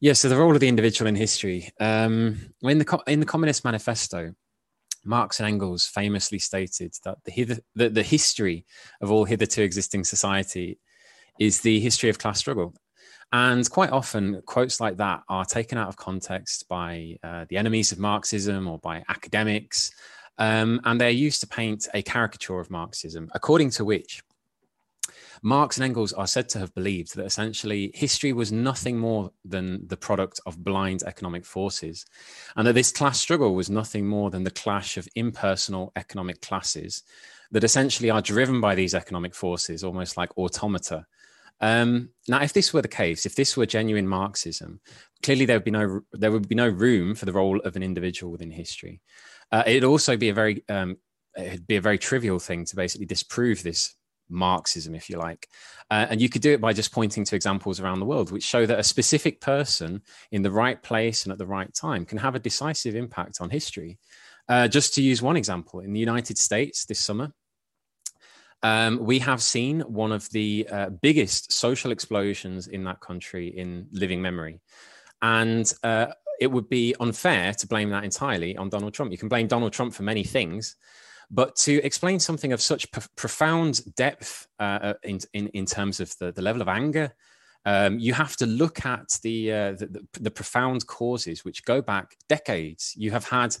Yeah, so the role of the individual in history. Um, in the in the Communist Manifesto, Marx and Engels famously stated that the, the, the history of all hitherto existing society is the history of class struggle. And quite often, quotes like that are taken out of context by uh, the enemies of Marxism or by academics. Um, and they're used to paint a caricature of Marxism, according to which Marx and Engels are said to have believed that essentially history was nothing more than the product of blind economic forces, and that this class struggle was nothing more than the clash of impersonal economic classes that essentially are driven by these economic forces, almost like automata. Um, now, if this were the case, if this were genuine Marxism, clearly there would be no there would be no room for the role of an individual within history. Uh, it'd also be a very um, it'd be a very trivial thing to basically disprove this Marxism, if you like. Uh, and you could do it by just pointing to examples around the world, which show that a specific person in the right place and at the right time can have a decisive impact on history. Uh, just to use one example, in the United States this summer, um, we have seen one of the uh, biggest social explosions in that country in living memory. And uh, it would be unfair to blame that entirely on Donald Trump. You can blame Donald Trump for many things, but to explain something of such profound depth uh, uh, in, in, in, terms of the, the level of anger, um, you have to look at the, uh, the, the, profound causes which go back decades. You have had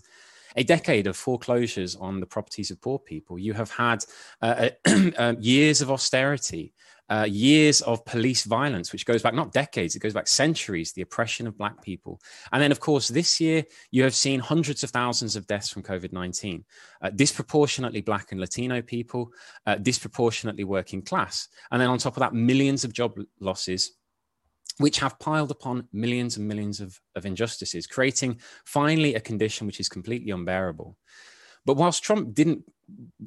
a decade of foreclosures on the properties of poor people. You have had uh, uh years of austerity uh, years of police violence, which goes back not decades, it goes back centuries, the oppression of Black people. And then, of course, this year, you have seen hundreds of thousands of deaths from COVID 19, uh, disproportionately Black and Latino people, uh, disproportionately working class. And then, on top of that, millions of job losses. Which have piled upon millions and millions of, of injustices, creating finally a condition which is completely unbearable. But whilst Trump didn't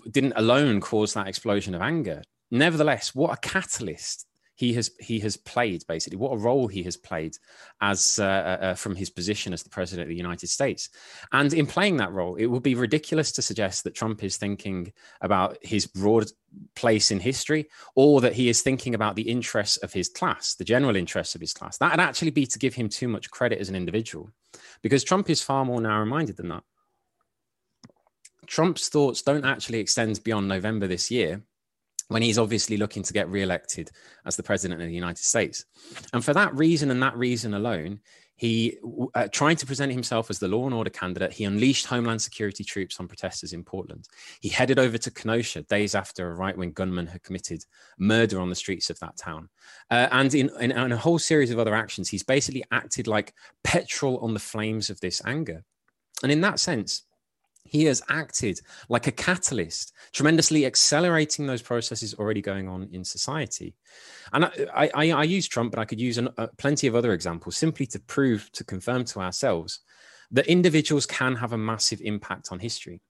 didn't alone cause that explosion of anger, nevertheless, what a catalyst he has he has played basically. What a role he has played as uh, uh, uh, from his position as the president of the United States. And in playing that role it would be ridiculous to suggest that Trump is thinking about his broad place in history or that he is thinking about the interests of his class the general interests of his class. That would actually be to give him too much credit as an individual because Trump is far more narrow minded than that. Trump's thoughts don't actually extend beyond November this year when he's obviously looking to get re-elected as the president of the United States. And for that reason and that reason alone, he uh, trying to present himself as the law and order candidate. He unleashed homeland security troops on protesters in portland. He headed over to kenosha days after a right-wing gunman had committed murder on the streets of that town. Uh, and in, in, in a whole series of other actions he's basically acted like petrol on the flames of this anger. And in that sense he has acted like a catalyst, tremendously accelerating those processes already going on in society. And I, I, I use Trump, but I could use an, uh, plenty of other examples simply to prove, to confirm to ourselves that individuals can have a massive impact on history.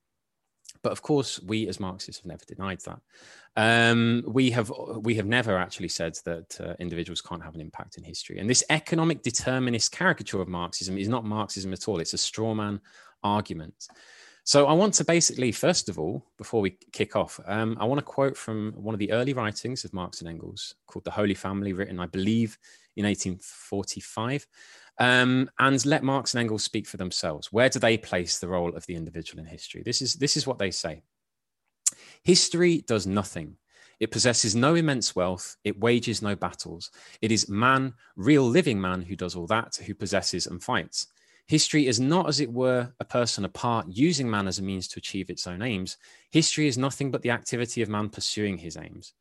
But of course, we as Marxists have never denied that. Um, we have we have never actually said that uh, individuals can't have an impact in history. And this economic determinist caricature of Marxism is not Marxism at all. It's a straw man argument. So I want to basically, first of all, before we kick off, um, I want to quote from one of the early writings of Marx and Engels called The Holy Family, written, I believe, in 1845. Um, and let Marx and Engels speak for themselves. Where do they place the role of the individual in history? This is, this is what they say. History does nothing. It possesses no immense wealth. It wages no battles. It is man, real living man, who does all that, who possesses and fights. History is not, as it were, a person apart using man as a means to achieve its own aims. History is nothing but the activity of man pursuing his aims.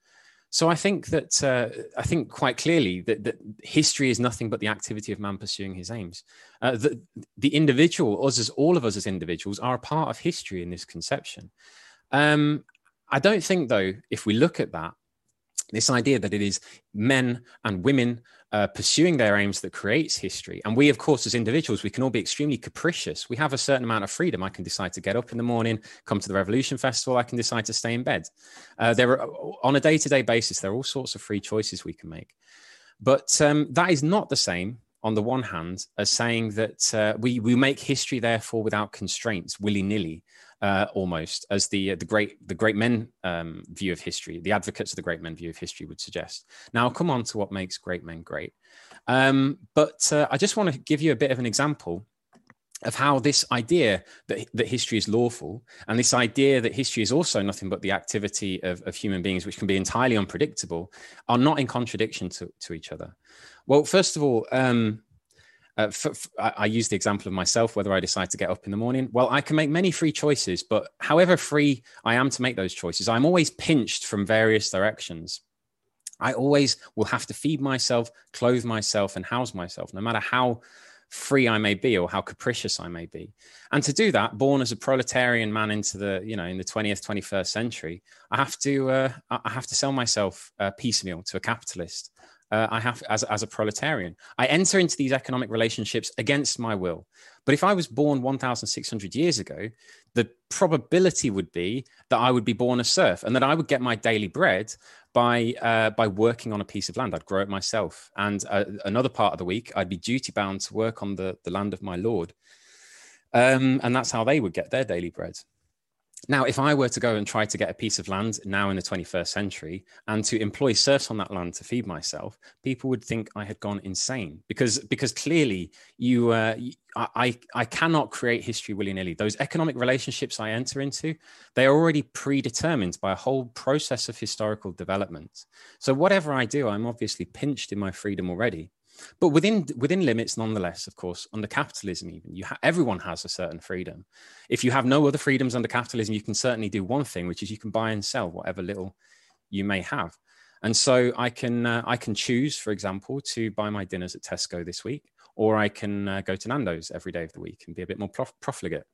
So I think that uh, I think quite clearly that, that, history is nothing but the activity of man pursuing his aims. Uh, the, the individual, us as all of us as individuals, are a part of history in this conception. Um, I don't think, though, if we look at that, This idea that it is men and women uh, pursuing their aims that creates history. And we, of course, as individuals, we can all be extremely capricious. We have a certain amount of freedom. I can decide to get up in the morning, come to the Revolution Festival. I can decide to stay in bed. Uh, there are, on a day to day basis, there are all sorts of free choices we can make. But um, that is not the same on the one hand, as saying that uh, we we make history therefore without constraints, willy nilly, uh, almost, as the uh, the great the great men um, view of history, the advocates of the great men view of history would suggest. Now, I'll come on to what makes great men great, um, but uh, I just want to give you a bit of an example of how this idea that, that history is lawful and this idea that history is also nothing but the activity of, of human beings, which can be entirely unpredictable, are not in contradiction to, to each other. Well, first of all, um, uh, for, for, I, use the example of myself, whether I decide to get up in the morning. Well, I can make many free choices, but however free I am to make those choices, I'm always pinched from various directions. I always will have to feed myself, clothe myself, and house myself, no matter how free I may be or how capricious I may be. And to do that, born as a proletarian man into the, you know, in the 20th, 21st century, I have to, uh, I have to sell myself uh, piecemeal to a capitalist uh, I have as, as a proletarian. I enter into these economic relationships against my will. But if I was born 1,600 years ago, the probability would be that I would be born a serf and that I would get my daily bread by uh, by working on a piece of land. I'd grow it myself, and uh, another part of the week I'd be duty bound to work on the the land of my lord. Um, and that's how they would get their daily bread. Now, if I were to go and try to get a piece of land now in the 21st century and to employ serfs on that land to feed myself, people would think I had gone insane because because clearly you, uh, I I cannot create history willy nilly. Those economic relationships I enter into, they are already predetermined by a whole process of historical development. So whatever I do, I'm obviously pinched in my freedom already but within within limits nonetheless of course under capitalism even you ha- everyone has a certain freedom. If you have no other freedoms under capitalism you can certainly do one thing which is you can buy and sell whatever little you may have. And so i can uh, i can choose for example to buy my dinners at tesco this week or i can uh, go to nando's every day of the week and be a bit more prof- profligate.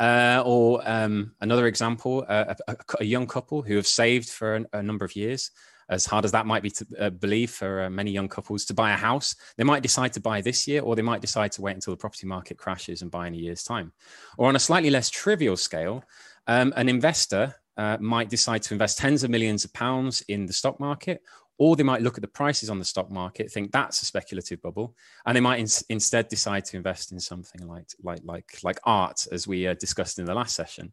Uh, or um, another example, uh, a, a, young couple who have saved for a, a number of years as hard as that might be to uh, believe for uh, many young couples to buy a house, they might decide to buy this year, or they might decide to wait until the property market crashes and buy in a year's time. Or on a slightly less trivial scale, um, an investor uh, might decide to invest tens of millions of pounds in the stock market, or they might look at the prices on the stock market, think that's a speculative bubble, and they might in- instead decide to invest in something like like like like art, as we uh, discussed in the last session.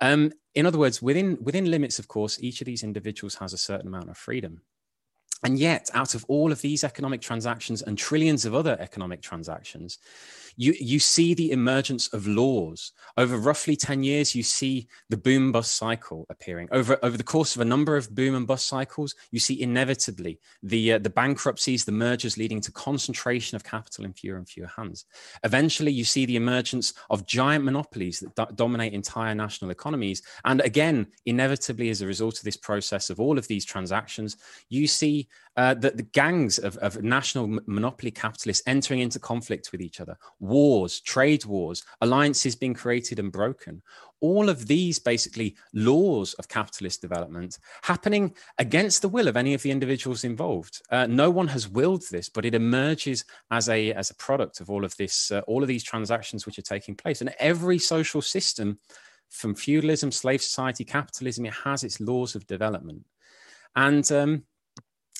Um, in other words, within within limits, of course, each of these individuals has a certain amount of freedom. And yet, out of all of these economic transactions and trillions of other economic transactions, you, you see the emergence of laws. Over roughly 10 years, you see the boom bust cycle appearing. Over, over the course of a number of boom and bust cycles, you see inevitably the, uh, the bankruptcies, the mergers leading to concentration of capital in fewer and fewer hands. Eventually, you see the emergence of giant monopolies that do- dominate entire national economies. And again, inevitably, as a result of this process of all of these transactions, you see uh, the, the, gangs of, of national monopoly capitalists entering into conflict with each other, wars, trade wars, alliances being created and broken. All of these basically laws of capitalist development happening against the will of any of the individuals involved. Uh, no one has willed this, but it emerges as a as a product of all of this, uh, all of these transactions which are taking place. And every social system, from feudalism, slave society, capitalism, it has its laws of development. And um,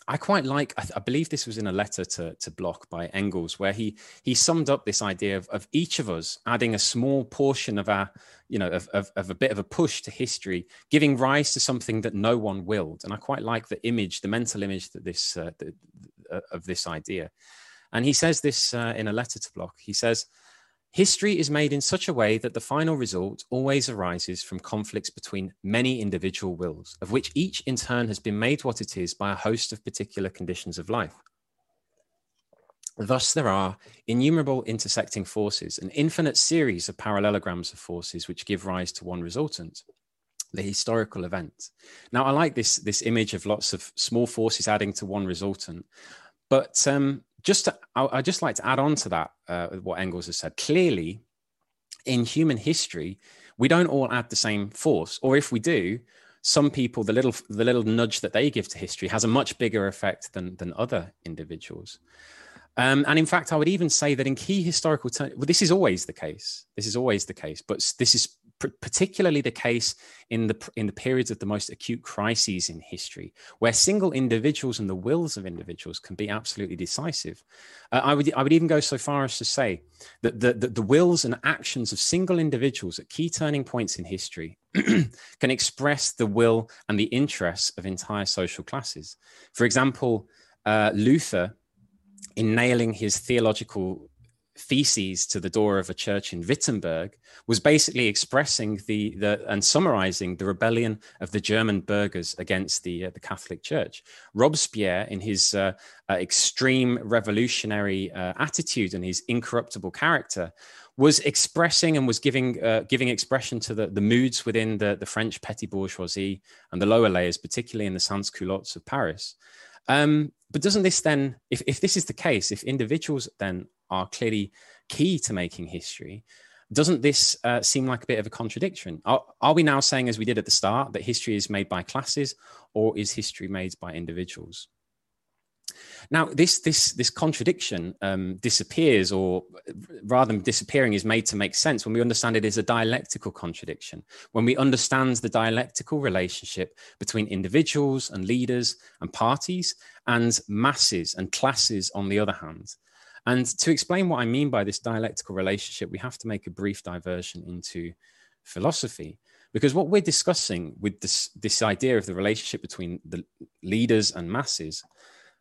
I quite like. I, I, believe this was in a letter to to Bloch by Engels, where he he summed up this idea of, of each of us adding a small portion of our, you know, of, of, of a bit of a push to history, giving rise to something that no one willed. And I quite like the image, the mental image that this uh, the, uh, of this idea. And he says this uh, in a letter to Bloch. He says. History is made in such a way that the final result always arises from conflicts between many individual wills, of which each in turn has been made what it is by a host of particular conditions of life. Thus, there are innumerable intersecting forces, an infinite series of parallelograms of forces which give rise to one resultant, the historical event. Now, I like this, this image of lots of small forces adding to one resultant, but um, just to, I, would just like to add on to that uh, what Engels has said. Clearly, in human history, we don't all add the same force, or if we do, some people the little the little nudge that they give to history has a much bigger effect than than other individuals um, and in fact i would even say that in key historical terms well, this is always the case this is always the case but this is particularly the case in the in the periods of the most acute crises in history, where single individuals and the wills of individuals can be absolutely decisive. Uh, I would I would even go so far as to say that the, the, the wills and actions of single individuals at key turning points in history can express the will and the interests of entire social classes. For example, uh, Luther, in nailing his theological theses to the door of a church in Wittenberg was basically expressing the, the and summarizing the rebellion of the German burghers against the, uh, the Catholic Church. Robespierre, in his uh, uh, extreme revolutionary uh, attitude and his incorruptible character, was expressing and was giving uh, giving expression to the, the moods within the, the French petty bourgeoisie and the lower layers, particularly in the sans culottes of Paris. Um, but doesn't this then, if, if this is the case, if individuals then are clearly key to making history, doesn't this uh, seem like a bit of a contradiction? Are, are, we now saying, as we did at the start, that history is made by classes, or is history made by individuals? Now, this this this contradiction um, disappears, or rather than disappearing, is made to make sense when we understand it as a dialectical contradiction. When we understand the dialectical relationship between individuals and leaders and parties, and masses and classes, on the other hand. And to explain what I mean by this dialectical relationship, we have to make a brief diversion into philosophy. Because what we're discussing with this, this idea of the relationship between the leaders and masses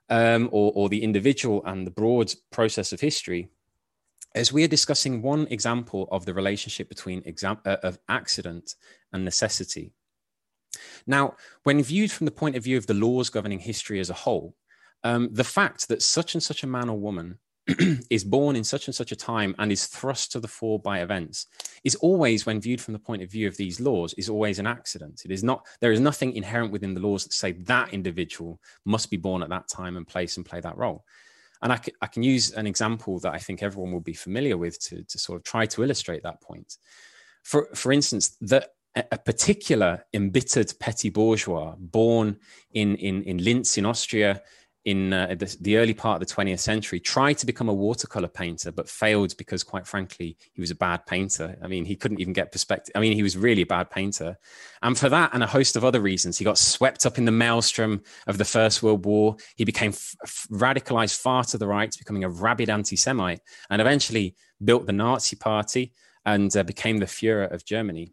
um, or, or the individual and the broad process of history, as we are discussing one example of the relationship between exam- uh, of accident and necessity. Now, when viewed from the point of view of the laws governing history as a whole, um, the fact that such and such a man or woman is born in such and such a time and is thrust to the fore by events is always when viewed from the point of view of these laws is always an accident. It is not there is nothing inherent within the laws that say that individual must be born at that time and place and play that role. And I can, can use an example that i think everyone will be familiar with to, to sort of try to illustrate that point. For for instance that a particular embittered petty bourgeois born in, in, in Linz in Austria in uh, the, the, early part of the 20th century tried to become a watercolor painter but failed because quite frankly he was a bad painter. I mean he couldn't even get perspective i mean he was really a bad painter. And for that and a host of other reasons he got swept up in the maelstrom of the first world war. He became f- f- radicalized far to the right becoming a rabid anti-semite and eventually built the nazi party and uh, became the Fuhrer of germany.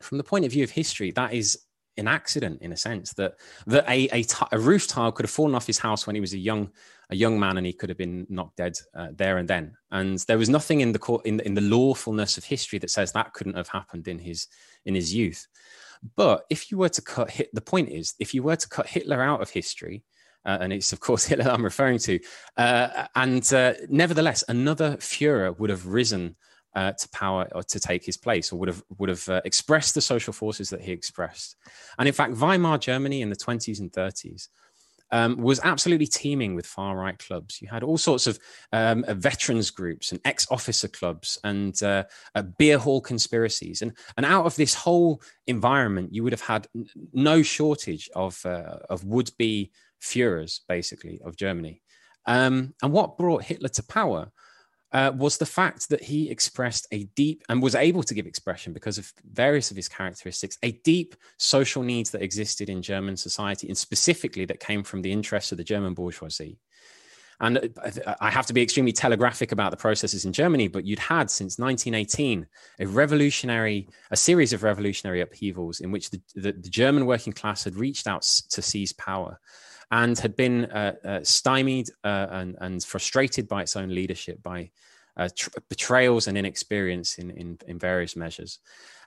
From the point of view of history that is an accident in a sense that that a, a, t- a roof tile could have fallen off his house when he was a young a young man and he could have been knocked dead uh, there and then and there was nothing in the court in, in the lawfulness of history that says that couldn't have happened in his in his youth but if you were to cut hit the point is if you were to cut hitler out of history uh, and it's of course Hitler I'm referring to. Uh, and uh, nevertheless, another Führer would have risen uh, to power or to take his place, or would have would have uh, expressed the social forces that he expressed. And in fact, Weimar Germany in the 20s and 30s um, was absolutely teeming with far right clubs. You had all sorts of um, uh, veterans groups and ex officer clubs and uh, uh, beer hall conspiracies. And, and out of this whole environment, you would have had n- no shortage of, uh, of would be Führers, basically, of Germany. Um, and what brought Hitler to power uh, was the fact that he expressed a deep and was able to give expression because of various of his characteristics, a deep social needs that existed in German society, and specifically that came from the interests of the German bourgeoisie. And uh, I have to be extremely telegraphic about the processes in Germany, but you'd had since 1918 a revolutionary, a series of revolutionary upheavals in which the, the, the German working class had reached out to seize power and had been uh, uh, stymied uh, and, and, frustrated by its own leadership, by uh, tr- betrayals and inexperience in, in, in various measures.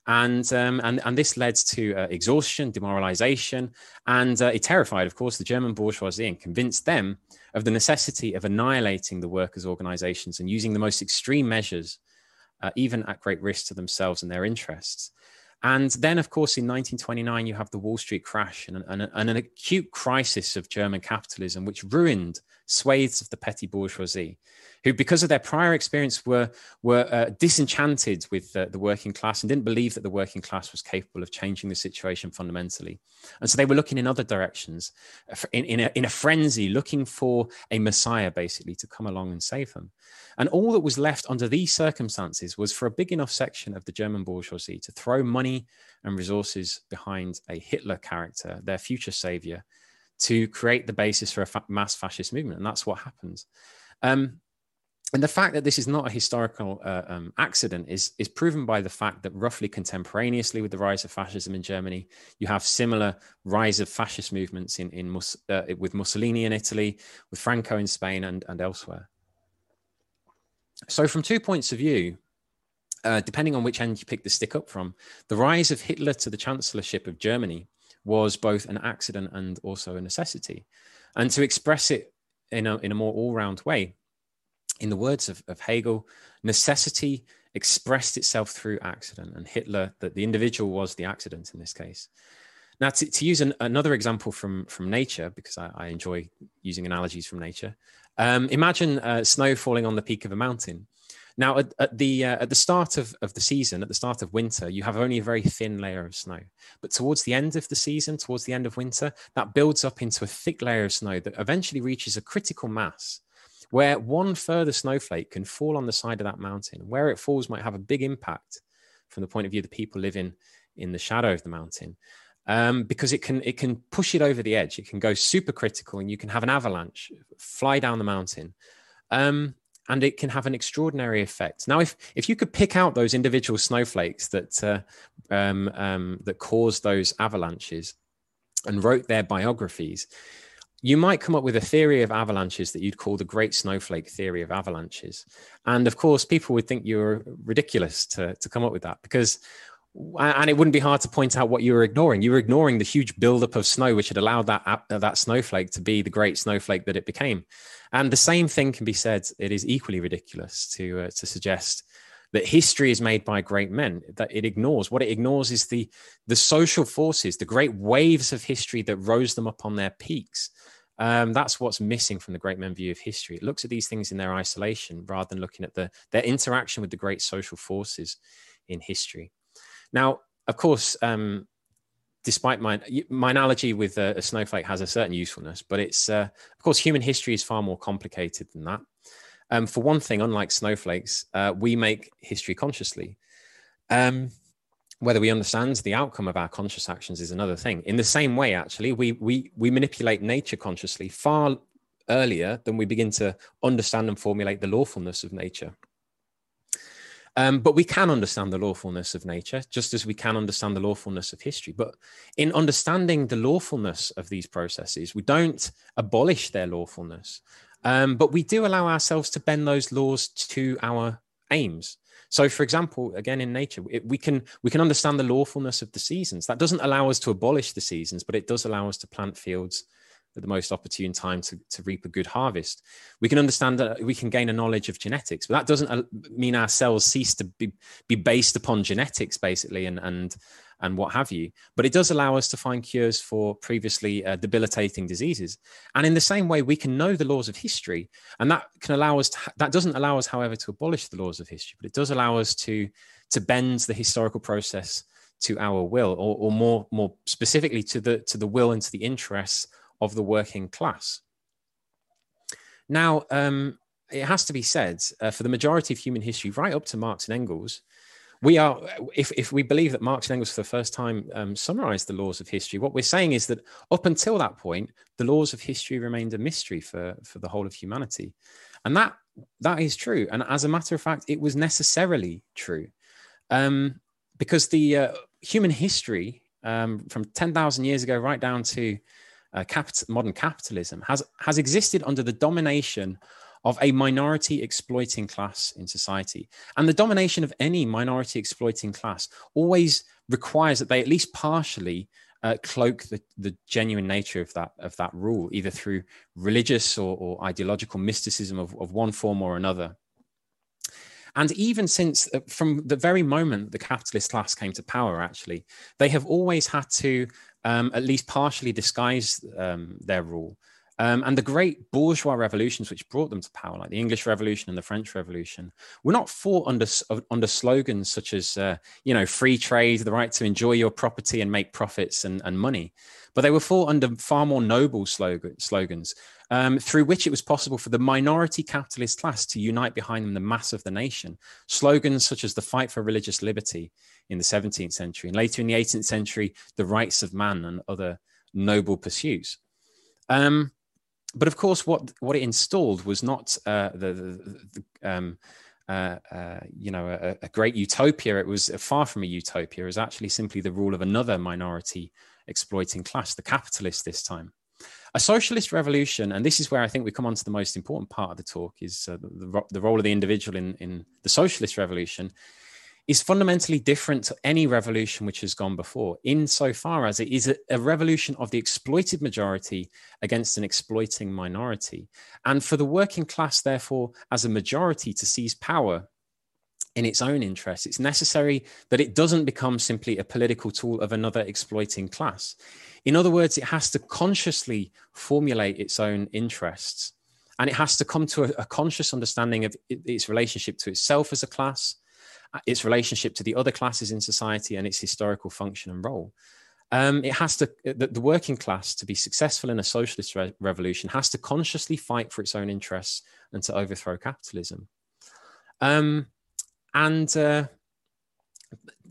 And, um, and, and this led to uh, exhaustion, demoralization, and it terrified, of course, the German bourgeoisie and convinced them of the necessity of annihilating the workers' organizations and using the most extreme measures, even at great risk to themselves and their interests. And then, of course, in 1929, you have the Wall Street crash and, an acute crisis of German capitalism, which ruined swathes of the petty bourgeoisie, who, because of their prior experience, were, were uh, disenchanted with uh, the working class and didn't believe that the working class was capable of changing the situation fundamentally. And so they were looking in other directions, uh, in, in, a, in a frenzy, looking for a messiah, basically, to come along and save them. And all that was left under these circumstances was for a big enough section of the German bourgeoisie to throw money and resources behind a Hitler character, their future savior, to create the basis for a fa- mass fascist movement. And that's what happens. Um, and the fact that this is not a historical uh, um, accident is, is proven by the fact that roughly contemporaneously with the rise of fascism in Germany, you have similar rise of fascist movements in, in Mus- uh, with Mussolini in Italy, with Franco in Spain, and, and elsewhere. So, from two points of view, uh, depending on which end you pick the stick up from, the rise of Hitler to the chancellorship of Germany was both an accident and also a necessity. And to express it in a, in a more all round way, in the words of, of Hegel, necessity expressed itself through accident, and Hitler, that the individual was the accident in this case. Now, to, to use an, another example from, from nature, because I, I enjoy using analogies from nature, um, imagine uh, snow falling on the peak of a mountain. Now, at, at the uh, at the start of, of the season, at the start of winter, you have only a very thin layer of snow. But towards the end of the season, towards the end of winter, that builds up into a thick layer of snow that eventually reaches a critical mass, where one further snowflake can fall on the side of that mountain. Where it falls might have a big impact from the point of view of the people living in the shadow of the mountain. Um, because it can it can push it over the edge. It can go super critical, and you can have an avalanche fly down the mountain. Um, and it can have an extraordinary effect. Now, if if you could pick out those individual snowflakes that uh, um, um, that caused those avalanches and wrote their biographies, you might come up with a theory of avalanches that you'd call the Great Snowflake Theory of Avalanches. And of course, people would think you're ridiculous to to come up with that because and it wouldn't be hard to point out what you were ignoring. You were ignoring the huge buildup of snow, which had allowed that that snowflake to be the great snowflake that it became. And the same thing can be said. It is equally ridiculous to uh, to suggest that history is made by great men. That it ignores what it ignores is the the social forces, the great waves of history that rose them up on their peaks. Um, that's what's missing from the great men view of history. It looks at these things in their isolation rather than looking at the their interaction with the great social forces in history. Now, of course, um, despite my my analogy with a, a, snowflake has a certain usefulness, but it's uh, of course human history is far more complicated than that. Um, for one thing, unlike snowflakes, uh, we make history consciously. Um, whether we understand the outcome of our conscious actions is another thing. In the same way, actually, we we we manipulate nature consciously far earlier than we begin to understand and formulate the lawfulness of nature. Um, but we can understand the lawfulness of nature, just as we can understand the lawfulness of history. But in understanding the lawfulness of these processes, we don't abolish their lawfulness, um, but we do allow ourselves to bend those laws to our aims. So, for example, again in nature, it, we can we can understand the lawfulness of the seasons. That doesn't allow us to abolish the seasons, but it does allow us to plant fields at the most opportune time to, to reap a good harvest. We can understand that we can gain a knowledge of genetics, but that doesn't uh, mean our cells cease to be, be based upon genetics, basically, and, and, and what have you. But it does allow us to find cures for previously uh, debilitating diseases. And in the same way, we can know the laws of history, and that can allow us that doesn't allow us, however, to abolish the laws of history, but it does allow us to, to bend the historical process to our will, or, or more, more specifically to the, to the will and to the interests of the working class. Now, um, it has to be said, uh, for the majority of human history, right up to Marx and Engels, we are, if, if we believe that Marx and Engels for the first time um, summarized the laws of history, what we're saying is that up until that point, the laws of history remained a mystery for, for the whole of humanity. And that that is true. And as a matter of fact, it was necessarily true. Um, because the uh, human history um, from 10,000 years ago right down to uh, modern capitalism has has existed under the domination of a minority exploiting class in society. And the domination of any minority exploiting class always requires that they at least partially uh, cloak the, the genuine nature of that of that rule, either through religious or, or ideological mysticism of, of one form or another. And even since, uh, from the very moment the capitalist class came to power, actually, they have always had to um, at least partially disguise um, their rule. Um, and the great bourgeois revolutions which brought them to power, like the English Revolution and the French Revolution, were not fought under under slogans such as uh, you know free trade, the right to enjoy your property and make profits and, and money, but they were fought under far more noble slogan, slogans um, through which it was possible for the minority capitalist class to unite behind them the mass of the nation. Slogans such as the fight for religious liberty in the 17th century and later in the 18th century, the rights of man and other noble pursuits. Um, but of course, what what it installed was not uh, the, the, the um, uh, uh, you know a, a, great utopia. It was far from a utopia. It was actually simply the rule of another minority exploiting class, the capitalists this time. A socialist revolution, and this is where I think we come on to the most important part of the talk, is uh, the, the, role of the individual in, in the socialist revolution, is fundamentally different to any revolution which has gone before, insofar as it is a, a, revolution of the exploited majority against an exploiting minority. And for the working class, therefore, as a majority to seize power in its own interests, it's necessary that it doesn't become simply a political tool of another exploiting class. In other words, it has to consciously formulate its own interests. And it has to come to a, a conscious understanding of its relationship to itself as a class, its relationship to the other classes in society and its historical function and role. Um, it has to the, the, working class to be successful in a socialist re- revolution has to consciously fight for its own interests and to overthrow capitalism. Um, and uh,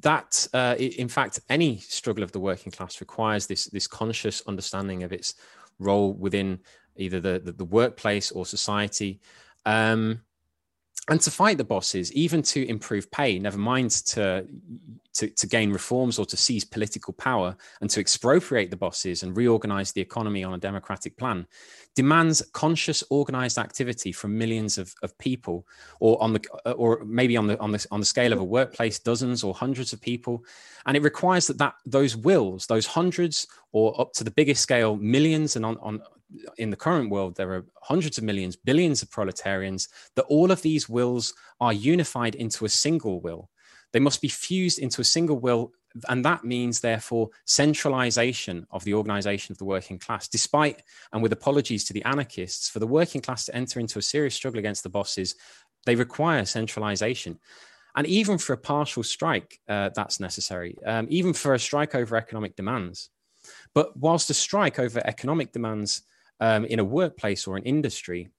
that, uh, in fact, any struggle of the working class requires this this conscious understanding of its role within either the the, the workplace or society. Um, and to fight the bosses, even to improve pay, never mind to, to, to, gain reforms or to seize political power and to expropriate the bosses and reorganize the economy on a democratic plan, demands conscious, organized activity from millions of, of people, or on the or maybe on the on the on the scale of a workplace, dozens or hundreds of people, and it requires that that those wills, those hundreds, or up to the biggest scale, millions, and on, on in the current world, there are hundreds of millions, billions of proletarians, that all of these wills are unified into a single will. They must be fused into a single will. And that means, therefore, centralization of the organization of the working class, despite and with apologies to the anarchists, for the working class to enter into a serious struggle against the bosses, they require centralization. And even for a partial strike, uh, that's necessary. Um, even for a strike over economic demands. But whilst a strike over economic demands um, in a workplace or an industry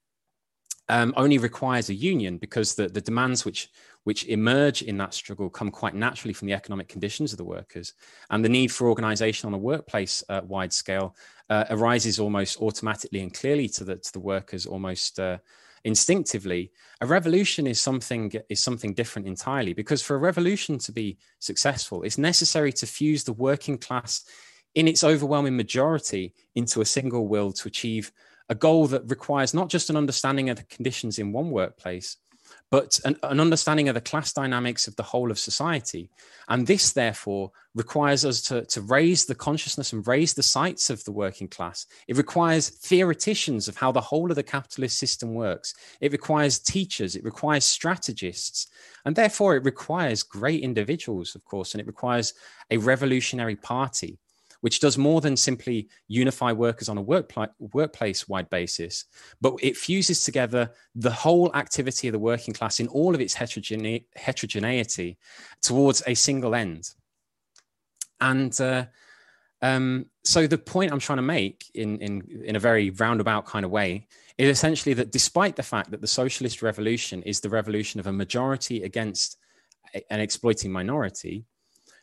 um, only requires a union because the, the demands which which emerge in that struggle come quite naturally from the economic conditions of the workers. And the need for organization on a workplace uh, wide scale uh, arises almost automatically and clearly to the to the workers almost uh, instinctively. A revolution is something is something different entirely because for a revolution to be successful it's necessary to fuse the working class in its overwhelming majority into a single will to achieve a goal that requires not just an understanding of the conditions in one workplace, but an, an, understanding of the class dynamics of the whole of society. And this, therefore, requires us to, to raise the consciousness and raise the sights of the working class. It requires theoreticians of how the whole of the capitalist system works. It requires teachers, it requires strategists, and therefore it requires great individuals, of course, and it requires a revolutionary party which does more than simply unify workers on a workpl- workplace wide basis, but it fuses together the whole activity of the working class in all of its heterogene- heterogeneity towards a single end. And uh, um, so the point I'm trying to make in, in, in a very roundabout kind of way is essentially that despite the fact that the socialist revolution is the revolution of a majority against an exploiting minority,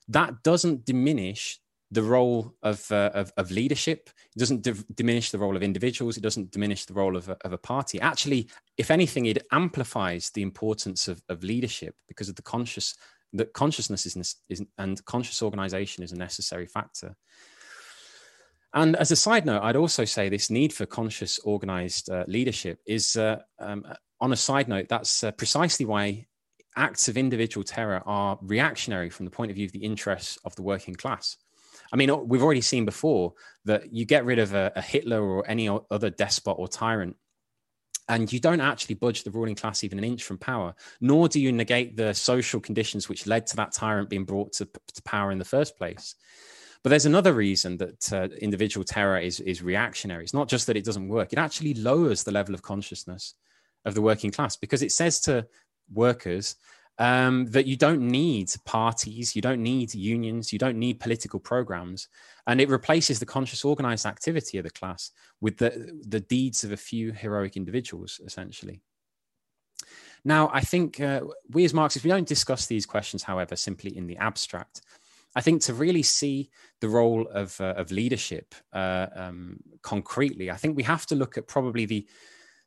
that doesn't diminish the role of, uh, of, of, leadership. It doesn't d- diminish the role of individuals. It doesn't diminish the role of a, of a party. Actually, if anything, it amplifies the importance of, of leadership because of the conscious that consciousness is, is and conscious organization is a necessary factor. And as a side note, I'd also say this need for conscious organized uh, leadership is, uh, um, on a side note, that's uh, precisely why acts of individual terror are reactionary from the point of view of the interests of the working class. I mean, we've already seen before that you get rid of a, a Hitler or any other despot or tyrant, and you don't actually budge the ruling class even an inch from power, nor do you negate the social conditions which led to that tyrant being brought to, to power in the first place. But there's another reason that uh, individual terror is, is reactionary. It's not just that it doesn't work, it actually lowers the level of consciousness of the working class because it says to workers um, that you don't need parties, you don't need unions, you don't need political programs. And it replaces the conscious organized activity of the class with the, the deeds of a few heroic individuals, essentially. Now, I think uh, we as Marxists, we don't discuss these questions, however, simply in the abstract. I think to really see the role of, uh, of leadership uh, um, concretely, I think we have to look at probably the,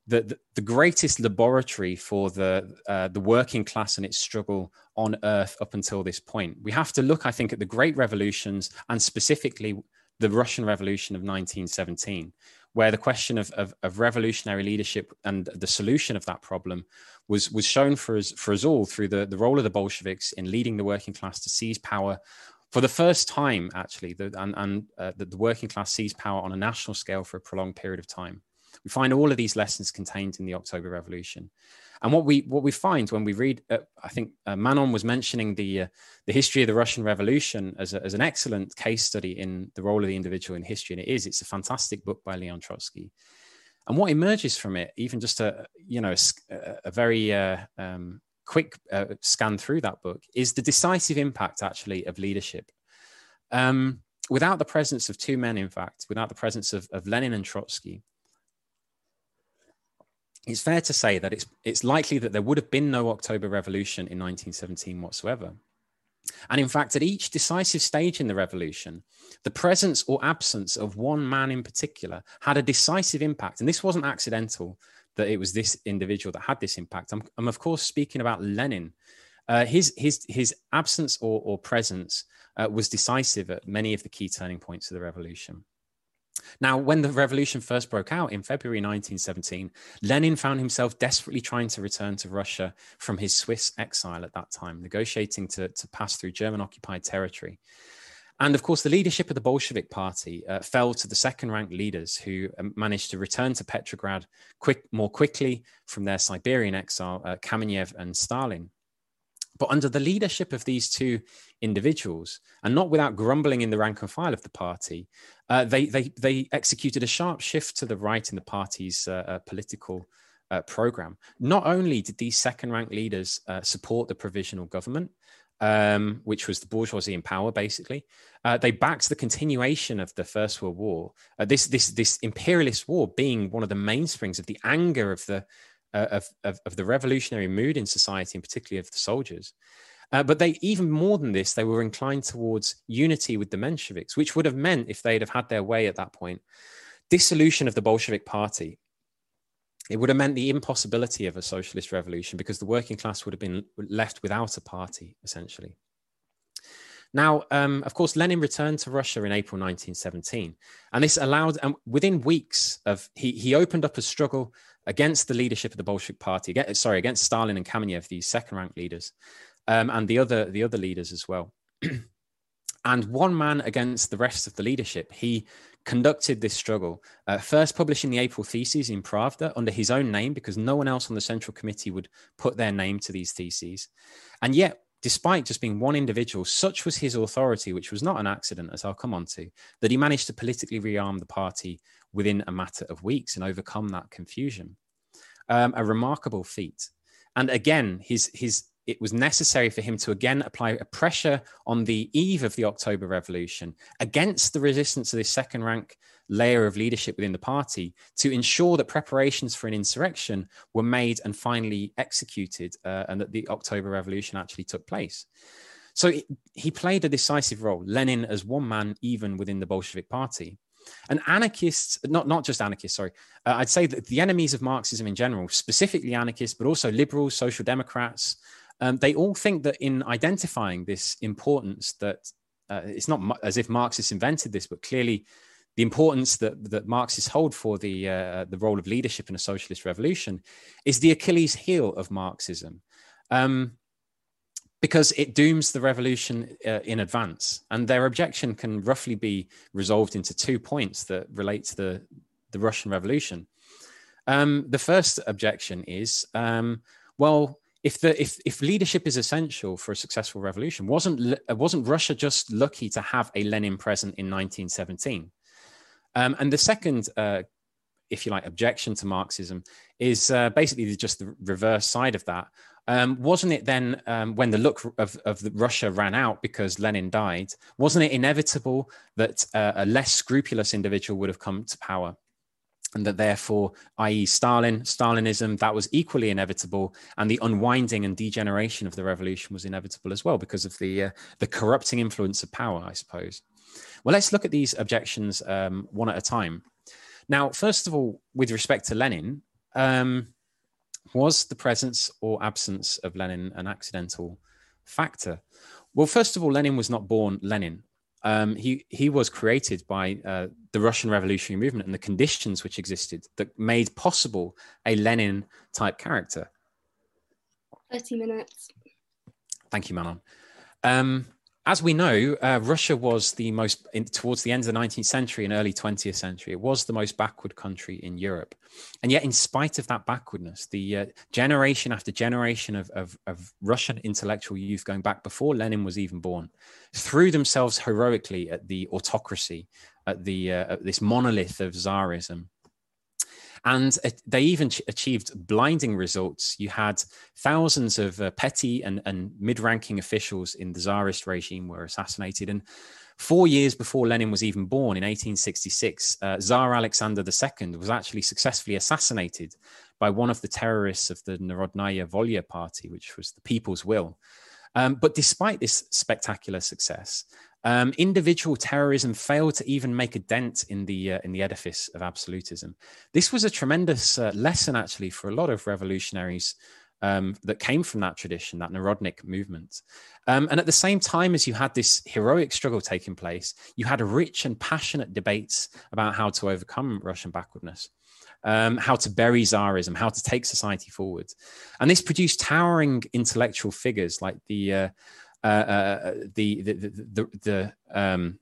the, the, greatest laboratory for the, uh, the working class and its struggle on earth up until this point. We have to look, I think, at the great revolutions and specifically the Russian Revolution of 1917, where the question of, of, of, revolutionary leadership and the solution of that problem was, was shown for us, for us all through the, the role of the Bolsheviks in leading the working class to seize power for the first time, actually, the, and, and uh, the, the working class seized power on a national scale for a prolonged period of time. We find all of these lessons contained in the October Revolution. And what we what we find when we read, uh, I think uh, Manon was mentioning the uh, the history of the Russian Revolution as, a, as an excellent case study in the role of the individual in history, and it is. It's a fantastic book by Leon Trotsky. And what emerges from it, even just a you know a, a very uh, um, quick uh, scan through that book is the decisive impact actually of leadership. Um, without the presence of two men, in fact, without the presence of, of Lenin and Trotsky, it's fair to say that it's, it's likely that there would have been no October Revolution in 1917 whatsoever. And in fact, at each decisive stage in the revolution, the presence or absence of one man in particular had a decisive impact. And this wasn't accidental that it was this individual that had this impact. I'm, I'm of course speaking about Lenin. Uh, his his his absence or, or presence uh, was decisive at many of the key turning points of the revolution. Now, when the revolution first broke out in February 1917, Lenin found himself desperately trying to return to Russia from his Swiss exile at that time, negotiating to, to pass through German occupied territory. And of course, the leadership of the Bolshevik Party uh, fell to the second ranked leaders who um, managed to return to Petrograd quick, more quickly from their Siberian exile, uh, Kamenev and Stalin. But under the leadership of these two individuals, and not without grumbling in the rank and file of the party, uh, they, they, they executed a sharp shift to the right in the party's uh, uh, political uh, program. Not only did these second rank leaders uh, support the provisional government, um, which was the bourgeoisie in power, basically. Uh, they backed the continuation of the First World War. Uh, this this this imperialist war being one of the mainsprings of the anger of the of, of, of the revolutionary mood in society, and particularly of the soldiers. Uh, but they even more than this, they were inclined towards unity with the Mensheviks, which would have meant, if they'd have had their way at that point, dissolution of the Bolshevik Party it would have meant the impossibility of a socialist revolution because the working class would have been left without a party, essentially. Now, um, of course, Lenin returned to Russia in April 1917, and this allowed, and um, within weeks of he he opened up a struggle against the leadership of the Bolshevik Party, sorry, against Stalin and Kamenev, these second-rank leaders, um, and the other the other leaders as well. and one man against the rest of the leadership, he conducted this struggle, uh, first publishing the April theses in Pravda under his own name because no one else on the Central Committee would put their name to these theses. And yet, despite just being one individual, such was his authority, which was not an accident, as I'll come on to, that he managed to politically rearm the party within a matter of weeks and overcome that confusion. Um, a remarkable feat. And again, his, his it was necessary for him to again apply a pressure on the eve of the October Revolution against the resistance of this second rank layer of leadership within the party to ensure that preparations for an insurrection were made and finally executed, uh, and that the October Revolution actually took place. So he played a decisive role, Lenin as one man, even within the Bolshevik Party. And anarchists, not, not just anarchists, sorry, uh, I'd say that the enemies of Marxism in general, specifically anarchists, but also liberals, social democrats, um, they all think that in identifying this importance that uh, it's not as if Marxists invented this, but clearly the importance that, that Marxists hold for the, uh, the role of leadership in a socialist revolution is the Achilles heel of Marxism. Um, because it dooms the revolution uh, in advance. And their objection can roughly be resolved into two points that relate to the, the Russian Revolution. Um, the first objection is, um, well, if the if if leadership is essential for a successful revolution, wasn't wasn't Russia just lucky to have a Lenin present in 1917? Um, and the second, uh, if you like, objection to Marxism is uh, basically just the reverse side of that. Um, wasn't it then um, when the look of, of the Russia ran out because Lenin died? Wasn't it inevitable that uh, a less scrupulous individual would have come to power? And that therefore, i.e., Stalin, Stalinism, that was equally inevitable, and the unwinding and degeneration of the revolution was inevitable as well because of the uh, the corrupting influence of power, I suppose. Well, let's look at these objections um, one at a time. Now, first of all, with respect to Lenin, um, was the presence or absence of Lenin an accidental factor? Well, first of all, Lenin was not born Lenin. Um, he he was created by uh, the Russian Revolutionary Movement and the conditions which existed that made possible a Lenin type character. Thirty minutes. Thank you, Manon. Um, as we know, uh, Russia was the most, in, towards the end of the 19th century and early 20th century, it was the most backward country in Europe. And yet, in spite of that backwardness, the uh, generation after generation of, of, of, Russian intellectual youth going back before Lenin was even born threw themselves heroically at the autocracy, at, the, uh, at this monolith of Tsarism and they even achieved blinding results. You had thousands of uh, petty and, and mid ranking officials in the Tsarist regime were assassinated. And four years before Lenin was even born in 1866, uh, Tsar Alexander II was actually successfully assassinated by one of the terrorists of the Narodnaya Volya party, which was the People's Will. Um, but despite this spectacular success, um, individual terrorism failed to even make a dent in the uh, in the edifice of absolutism. This was a tremendous uh, lesson, actually, for a lot of revolutionaries um, that came from that tradition, that Narodnik movement. Um, and at the same time as you had this heroic struggle taking place, you had rich and passionate debates about how to overcome Russian backwardness. Um, how to bury Tsarism, how to take society forward. And this produced towering intellectual figures like the uh, uh, uh, the the the, the um,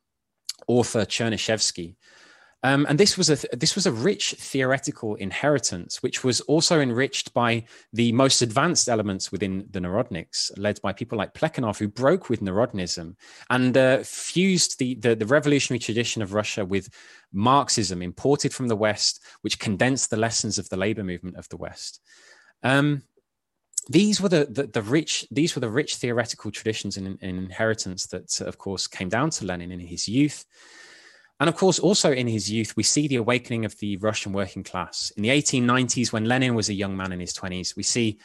author Chernyshevsky. Um, and this was a this was a rich theoretical inheritance, which was also enriched by the most advanced elements within the Narodniks, led by people like Plekhanov, who broke with Narodnism and uh, fused the, the, the revolutionary tradition of Russia with Marxism, imported from the West, which condensed the lessons of the labor movement of the West. Um, these were the, the, the rich these were the rich theoretical traditions and, inheritance that of course came down to lenin in his youth. And of course also in his youth we see the awakening of the russian working class. In the 1890s when lenin was a young man in his 20s we see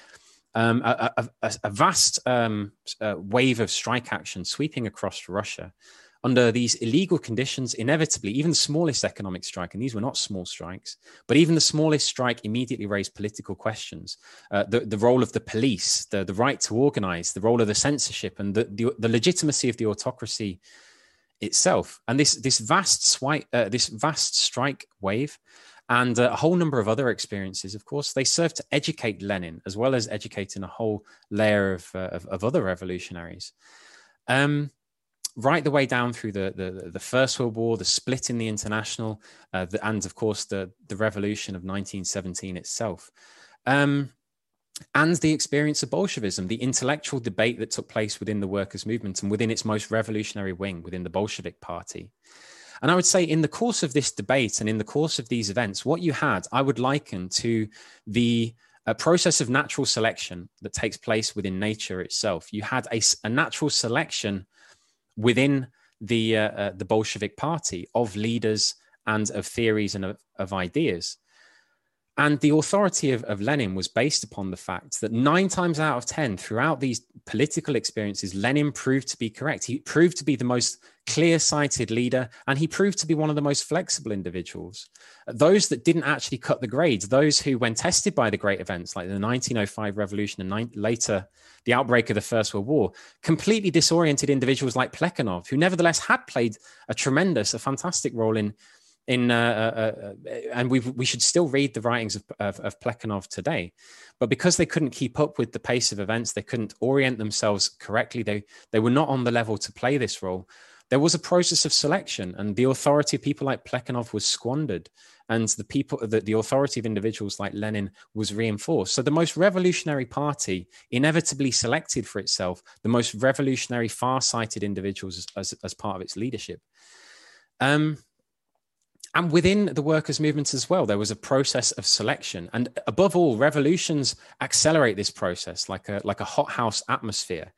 um, a, a, a, vast um, uh, wave of strike action sweeping across russia under these illegal conditions, inevitably, even the smallest economic strike, and these were not small strikes, but even the smallest strike immediately raised political questions. Uh, the, the role of the police, the, the right to organize, the role of the censorship, and the, the, the legitimacy of the autocracy itself. And this, this, vast, uh, this vast strike wave and a whole number of other experiences, of course, they serve to educate Lenin as well as educating a whole layer of, uh, of, of, other revolutionaries. Um, right the way down through the, the, the First World War, the split in the international, uh, the, and of course the, the revolution of 1917 itself. Um, and the experience of Bolshevism, the intellectual debate that took place within the workers' movement and within its most revolutionary wing, within the Bolshevik Party. And I would say, in the course of this debate and in the course of these events, what you had, I would liken to the a process of natural selection that takes place within nature itself. You had a, a natural selection within the uh, uh, the Bolshevik Party of leaders and of theories and of, of ideas. And the authority of, of, Lenin was based upon the fact that nine times out of 10, throughout these political experiences, Lenin proved to be correct. He proved to be the most clear sighted leader, and he proved to be one of the most flexible individuals. Those that didn't actually cut the grades, those who, when tested by the great events like the 1905 revolution and later the outbreak of the First World War, completely disoriented individuals like Plekhanov, who nevertheless had played a tremendous, a fantastic role in in uh, uh, uh, and we we should still read the writings of, of, of Plekhanov today, but because they couldn't keep up with the pace of events, they couldn't orient themselves correctly. They they were not on the level to play this role. there was a process of selection, and the authority of people like Plekhanov was squandered, and the people, the, the authority of individuals like Lenin was reinforced. So the most revolutionary party inevitably selected for itself the most revolutionary, far-sighted individuals as, as, as part of its leadership. Um, and within the workers' movement as well, there was a process of selection. And above all, revolutions accelerate this process like a, like a hothouse atmosphere.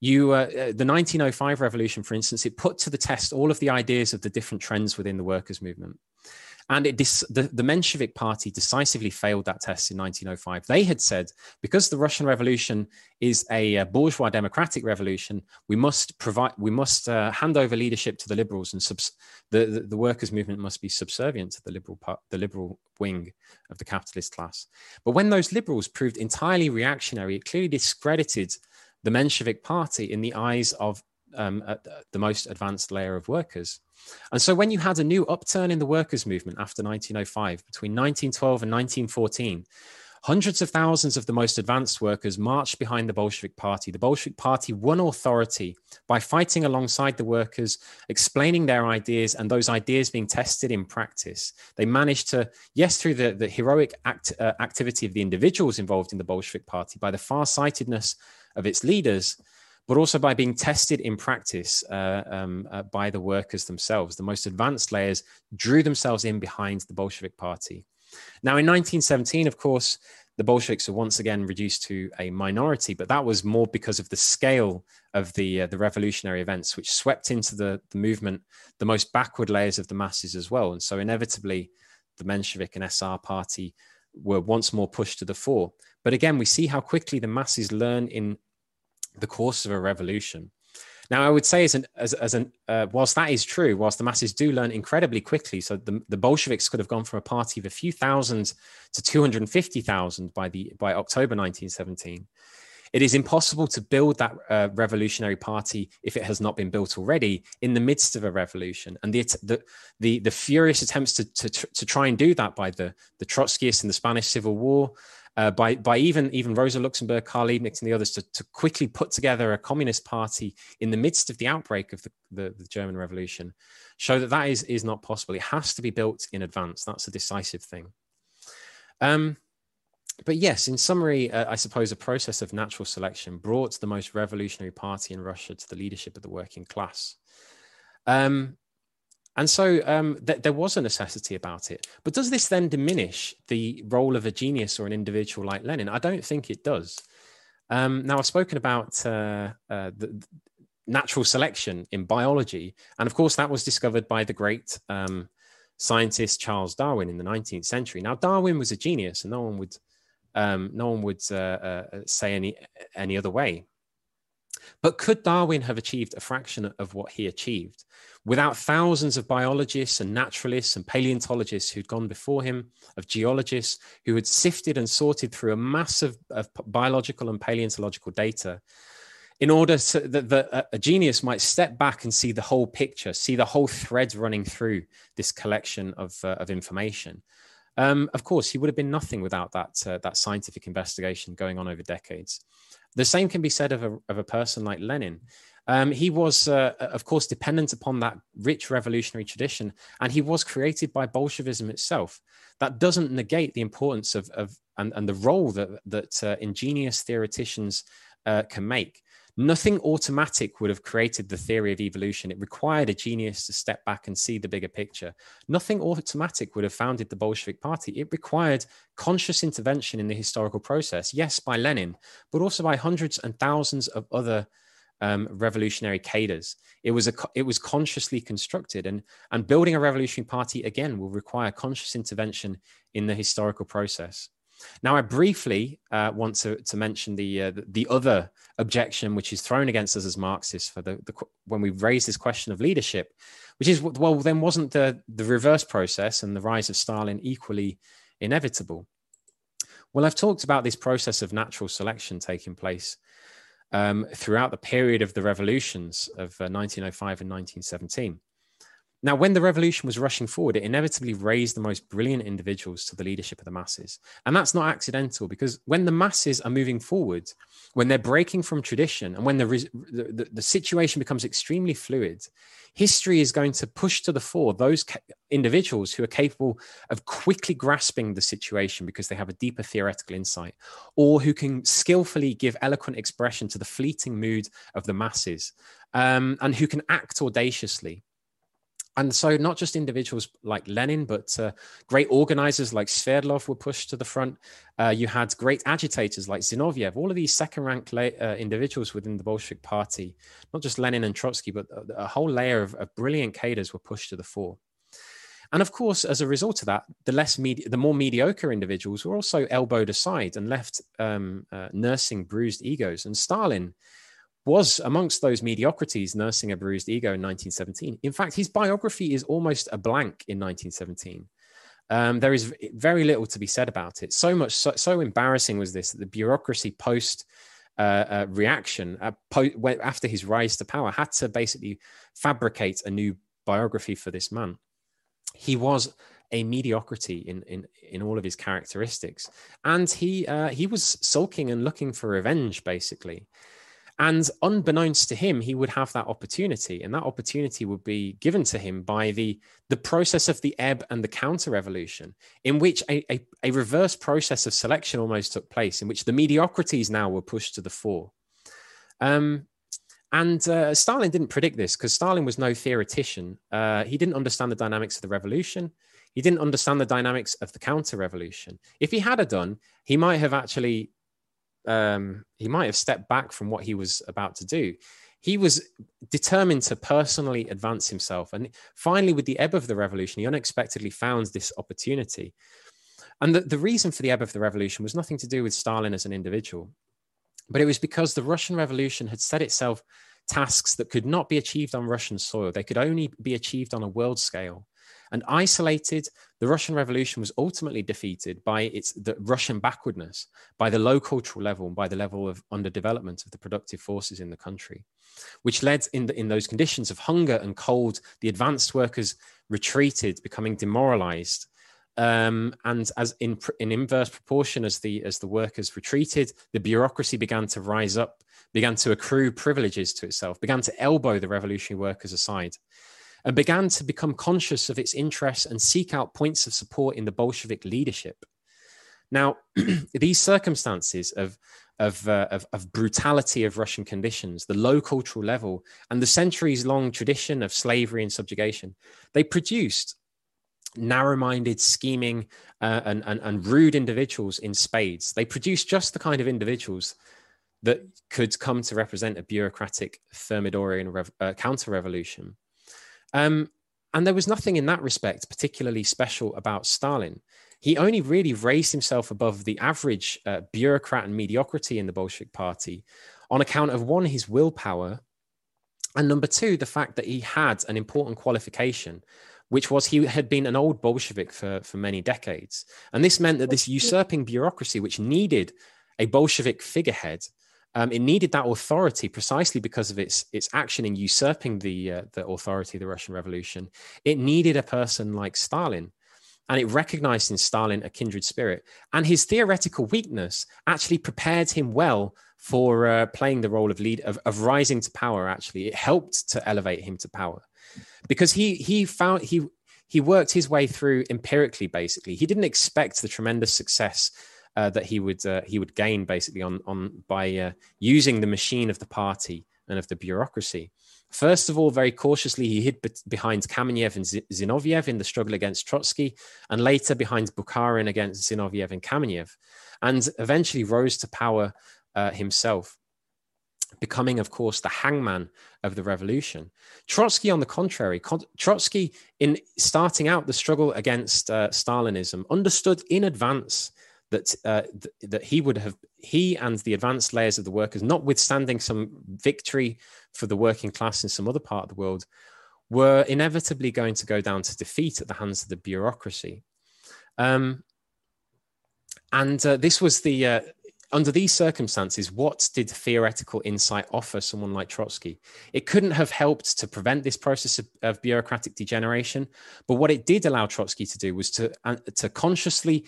You, uh, uh the 1905 revolution, for instance, it put to the test all of the ideas of the different trends within the workers' movement. And it dis- the, the Menshevik party decisively failed that test in 1905. They had said, because the Russian Revolution is a, bourgeois democratic revolution, we must provide, we must uh, hand over leadership to the liberals, and subs- the, the, the workers' movement must be subservient to the liberal part, the liberal wing of the capitalist class. But when those liberals proved entirely reactionary, it clearly discredited the Menshevik party in the eyes of um, the most advanced layer of workers. And so when you had a new upturn in the workers' movement after 1905, between 1912 and 1914, hundreds of thousands of the most advanced workers marched behind the Bolshevik Party. The Bolshevik Party won authority by fighting alongside the workers, explaining their ideas, and those ideas being tested in practice. They managed to, yes, through the, the heroic act, uh, activity of the individuals involved in the Bolshevik Party, by the far sightedness of its leaders, but also by being tested in practice uh, um, uh, by the workers themselves. The most advanced layers drew themselves in behind the Bolshevik Party. Now, in 1917, of course, the Bolsheviks were once again reduced to a minority, but that was more because of the scale of the uh, the revolutionary events, which swept into the, the movement the most backward layers of the masses as well. And so, inevitably, the Menshevik and SR party were once more pushed to the fore. But again, we see how quickly the masses learn in the course of a revolution. Now, I would say, as an, as, as an uh, whilst that is true, whilst the masses do learn incredibly quickly, so the, the Bolsheviks could have gone from a party of a few thousand to 250,000 by the by October 1917. It is impossible to build that uh, revolutionary party if it has not been built already in the midst of a revolution. And the the the, the furious attempts to, to to try and do that by the the Trotskyists in the Spanish Civil War, uh, by by even even Rosa Luxemburg, Karl Liebknecht, and the others to, to quickly put together a communist party in the midst of the outbreak of the, the, the, German Revolution, show that that is is not possible. It has to be built in advance. That's a decisive thing. Um, but yes, in summary, uh, I suppose a process of natural selection brought the most revolutionary party in Russia to the leadership of the working class. Um, and so um, th- there was a necessity about it. But does this then diminish the role of a genius or an individual like Lenin? I don't think it does. Um, now, I've spoken about uh, uh, the, natural selection in biology. And of course, that was discovered by the great um, scientist Charles Darwin in the 19th century. Now, Darwin was a genius, and no one would, um, no one would uh, uh, say any, any other way. But could Darwin have achieved a fraction of what he achieved without thousands of biologists and naturalists and paleontologists who'd gone before him, of geologists who had sifted and sorted through a mass of, of biological and paleontological data in order to, that, that a genius might step back and see the whole picture, see the whole thread running through this collection of, uh, of information. Um, of course, he would have been nothing without that, uh, that scientific investigation going on over decades. The same can be said of a, of a person like Lenin. Um, he was, uh, of course, dependent upon that rich revolutionary tradition, and he was created by Bolshevism itself. That doesn't negate the importance of, of and, and the role that, that uh, ingenious theoreticians uh, can make. Nothing automatic would have created the theory of evolution. It required a genius to step back and see the bigger picture. Nothing automatic would have founded the Bolshevik Party. It required conscious intervention in the historical process, yes, by Lenin, but also by hundreds and thousands of other um, revolutionary cadres. It was a it was consciously constructed, and and building a revolutionary party again will require conscious intervention in the historical process. Now, I briefly uh, want to, to mention the, uh, the other objection which is thrown against us as Marxists for the, the when we raise this question of leadership, which is well, then wasn't the the reverse process and the rise of Stalin equally inevitable? Well, I've talked about this process of natural selection taking place um, throughout the period of the revolutions of uh, 1905 and 1917. Now, when the revolution was rushing forward, it inevitably raised the most brilliant individuals to the leadership of the masses. And that's not accidental because when the masses are moving forward, when they're breaking from tradition, and when the, the, the situation becomes extremely fluid, history is going to push to the fore those ca- individuals who are capable of quickly grasping the situation because they have a deeper theoretical insight, or who can skillfully give eloquent expression to the fleeting mood of the masses, um, and who can act audaciously and so not just individuals like Lenin, but uh, great organizers like Sverdlov were pushed to the front. Uh, you had great agitators like Zinoviev, all of these second-rank la- uh, individuals within the Bolshevik party, not just Lenin and Trotsky, but a, a whole layer of, of, brilliant cadres were pushed to the fore. And of course, as a result of that, the less the more mediocre individuals were also elbowed aside and left um, uh, nursing bruised egos. And Stalin was amongst those mediocrities nursing a bruised ego in 1917. In fact, his biography is almost a blank in 1917. Um, there is very little to be said about it. So much, so, so embarrassing was this that the bureaucracy post uh, uh, reaction uh, po- after his rise to power had to basically fabricate a new biography for this man. He was a mediocrity in in in all of his characteristics, and he uh, he was sulking and looking for revenge, basically. And unbeknownst to him, he would have that opportunity, and that opportunity would be given to him by the, the process of the ebb and the counter revolution, in which a, a, a reverse process of selection almost took place, in which the mediocrities now were pushed to the fore. Um, and uh, Stalin didn't predict this because Stalin was no theoretician. Uh, he didn't understand the dynamics of the revolution. He didn't understand the dynamics of the counter revolution. If he had a done, he might have actually um, he might have stepped back from what he was about to do. He was determined to personally advance himself. And finally, with the ebb of the revolution, he unexpectedly found this opportunity. And the, the reason for the ebb of the revolution was nothing to do with Stalin as an individual, but it was because the Russian Revolution had set itself tasks that could not be achieved on Russian soil. They could only be achieved on a world scale. And isolated, the Russian Revolution was ultimately defeated by its the Russian backwardness, by the low cultural level, and by the level of underdevelopment of the productive forces in the country, which led in, the, in those conditions of hunger and cold, the advanced workers retreated, becoming demoralized. Um, and as in, in inverse proportion as the as the workers retreated, the bureaucracy began to rise up, began to accrue privileges to itself, began to elbow the revolutionary workers aside and began to become conscious of its interests and seek out points of support in the Bolshevik leadership. Now, these circumstances of of, uh, of, of, brutality of Russian conditions, the low cultural level, and the centuries long tradition of slavery and subjugation, they produced narrow minded, scheming, uh, and, and, and rude individuals in spades. They produced just the kind of individuals that could come to represent a bureaucratic Thermidorian rev- uh, counter revolution. Um, and there was nothing in that respect particularly special about Stalin. He only really raised himself above the average uh, bureaucrat and mediocrity in the Bolshevik Party on account of one, his willpower, and number two, the fact that he had an important qualification, which was he had been an old Bolshevik for, for many decades. And this meant that this usurping bureaucracy, which needed a Bolshevik figurehead, um, it needed that authority precisely because of its its action in usurping the uh, the authority of the Russian Revolution. It needed a person like Stalin, and it recognized in Stalin a kindred spirit. And his theoretical weakness actually prepared him well for uh, playing the role of lead of, of rising to power. Actually, it helped to elevate him to power because he he found he he worked his way through empirically. Basically, he didn't expect the tremendous success uh, that he would uh, he would gain basically on on by uh, using the machine of the party and of the bureaucracy. First of all, very cautiously, he hid be- behind Kamenev and Z- Zinoviev in the struggle against Trotsky, and later behind Bukharin against Zinoviev and Kamenev, and eventually rose to power uh, himself becoming, of course, the hangman of the revolution. Trotsky, on the contrary, Trotsky, in starting out the struggle against uh, Stalinism, understood in advance that uh, th- that he would have he and the advanced layers of the workers, notwithstanding some victory for the working class in some other part of the world, were inevitably going to go down to defeat at the hands of the bureaucracy. Um, and uh, this was the uh, under these circumstances, what did theoretical insight offer someone like Trotsky? It couldn't have helped to prevent this process of, of bureaucratic degeneration, but what it did allow Trotsky to do was to, uh, to consciously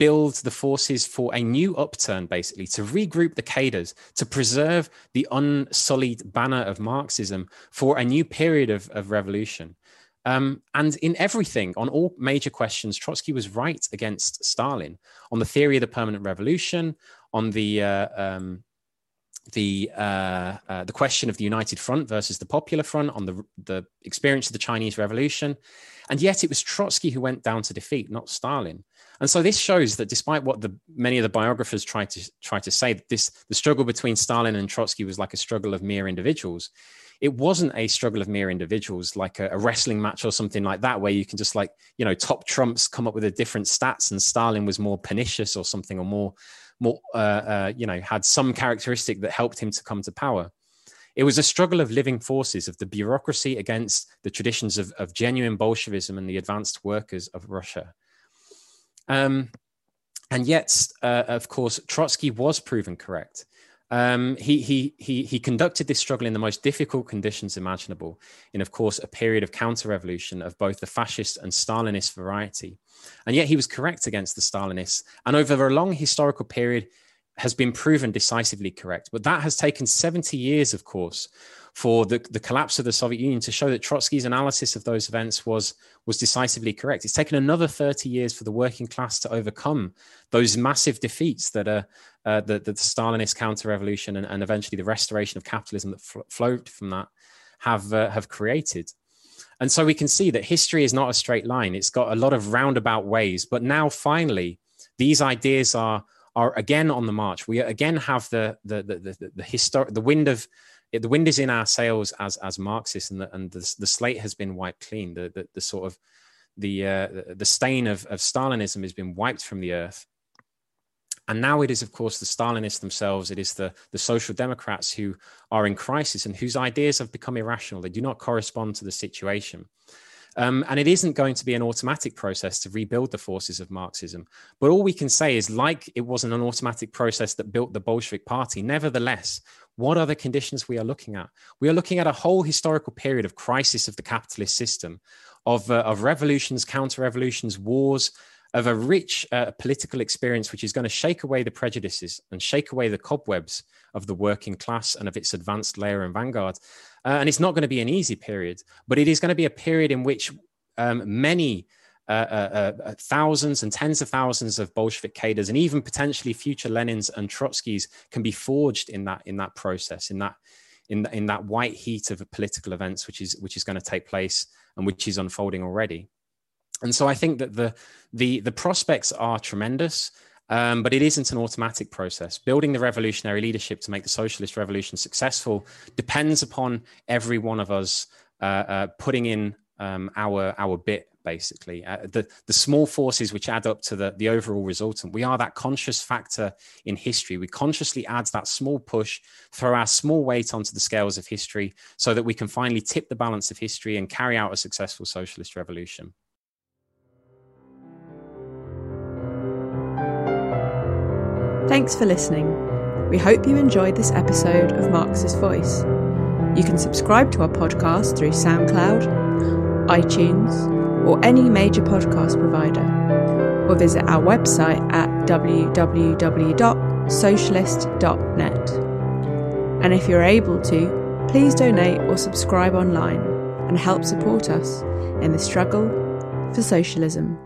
build the forces for a new upturn, basically, to regroup the cadres, to preserve the unsullied banner of Marxism for a new period of, of revolution. Um, and in everything, on all major questions, Trotsky was right against Stalin on the theory of the permanent revolution, on the uh, um, the uh, uh, the question of the United Front versus the Popular Front, on the the experience of the Chinese Revolution, and yet it was Trotsky who went down to defeat, not Stalin. And so this shows that despite what the many of the biographers try to try to say, this the struggle between Stalin and Trotsky was like a struggle of mere individuals. It wasn't a struggle of mere individuals, like a, a wrestling match or something like that, where you can just like you know top trumps come up with a different stats, and Stalin was more pernicious or something, or more more uh, uh, you know had some characteristic that helped him to come to power. It was a struggle of living forces of the bureaucracy against the traditions of, of genuine Bolshevism and the advanced workers of Russia. Um, and yet, uh, of course, Trotsky was proven correct. Um, he, he, he, he conducted this struggle in the most difficult conditions imaginable, in, of course, a period of counter revolution of both the fascist and Stalinist variety. And yet he was correct against the Stalinists. And over a long historical period, has been proven decisively correct. But that has taken 70 years, of course, for the, the collapse of the Soviet Union to show that Trotsky's analysis of those events was, was decisively correct. It's taken another 30 years for the working class to overcome those massive defeats that are uh, the, the Stalinist counter-revolution and, and, eventually the restoration of capitalism that fl- flowed from that have, uh, have created. And so we can see that history is not a straight line. It's got a lot of roundabout ways. But now, finally, these ideas are are again on the march. We again have the the the the, the historic the wind of the wind is in our sails as as Marxists, and the and the, the slate has been wiped clean. The the, the sort of the uh, the stain of, of Stalinism has been wiped from the earth. And now it is, of course, the Stalinists themselves, it is the, the social democrats who are in crisis and whose ideas have become irrational. They do not correspond to the situation. Um, and it isn't going to be an automatic process to rebuild the forces of Marxism. But all we can say is, like it wasn't an automatic process that built the Bolshevik Party, nevertheless, what are the conditions we are looking at? We are looking at a whole historical period of crisis of the capitalist system, of, uh, of revolutions, counter revolutions, wars, of a rich uh, political experience which is going to shake away the prejudices and shake away the cobwebs of the working class and of its advanced layer and vanguard. Uh, and it's not going to be an easy period, but it is going to be a period in which um, many uh, uh, thousands and tens of thousands of Bolshevik cadres and even potentially future Lenins and Trotskys can be forged in that in that process in that in, in that white heat of political events which is which is going to take place and which is unfolding already. And so I think that the the the prospects are tremendous. Um, but it isn't an automatic process. Building the revolutionary leadership to make the socialist revolution successful depends upon every one of us uh, uh, putting in um, our our bit. Basically, uh, the the small forces which add up to the the overall resultant. We are that conscious factor in history. We consciously add that small push, throw our small weight onto the scales of history, so that we can finally tip the balance of history and carry out a successful socialist revolution. Thanks for listening. We hope you enjoyed this episode of Marxist Voice. You can subscribe to our podcast through SoundCloud, iTunes, or any major podcast provider, or visit our website at www.socialist.net. And if you're able to, please donate or subscribe online and help support us in the struggle for socialism.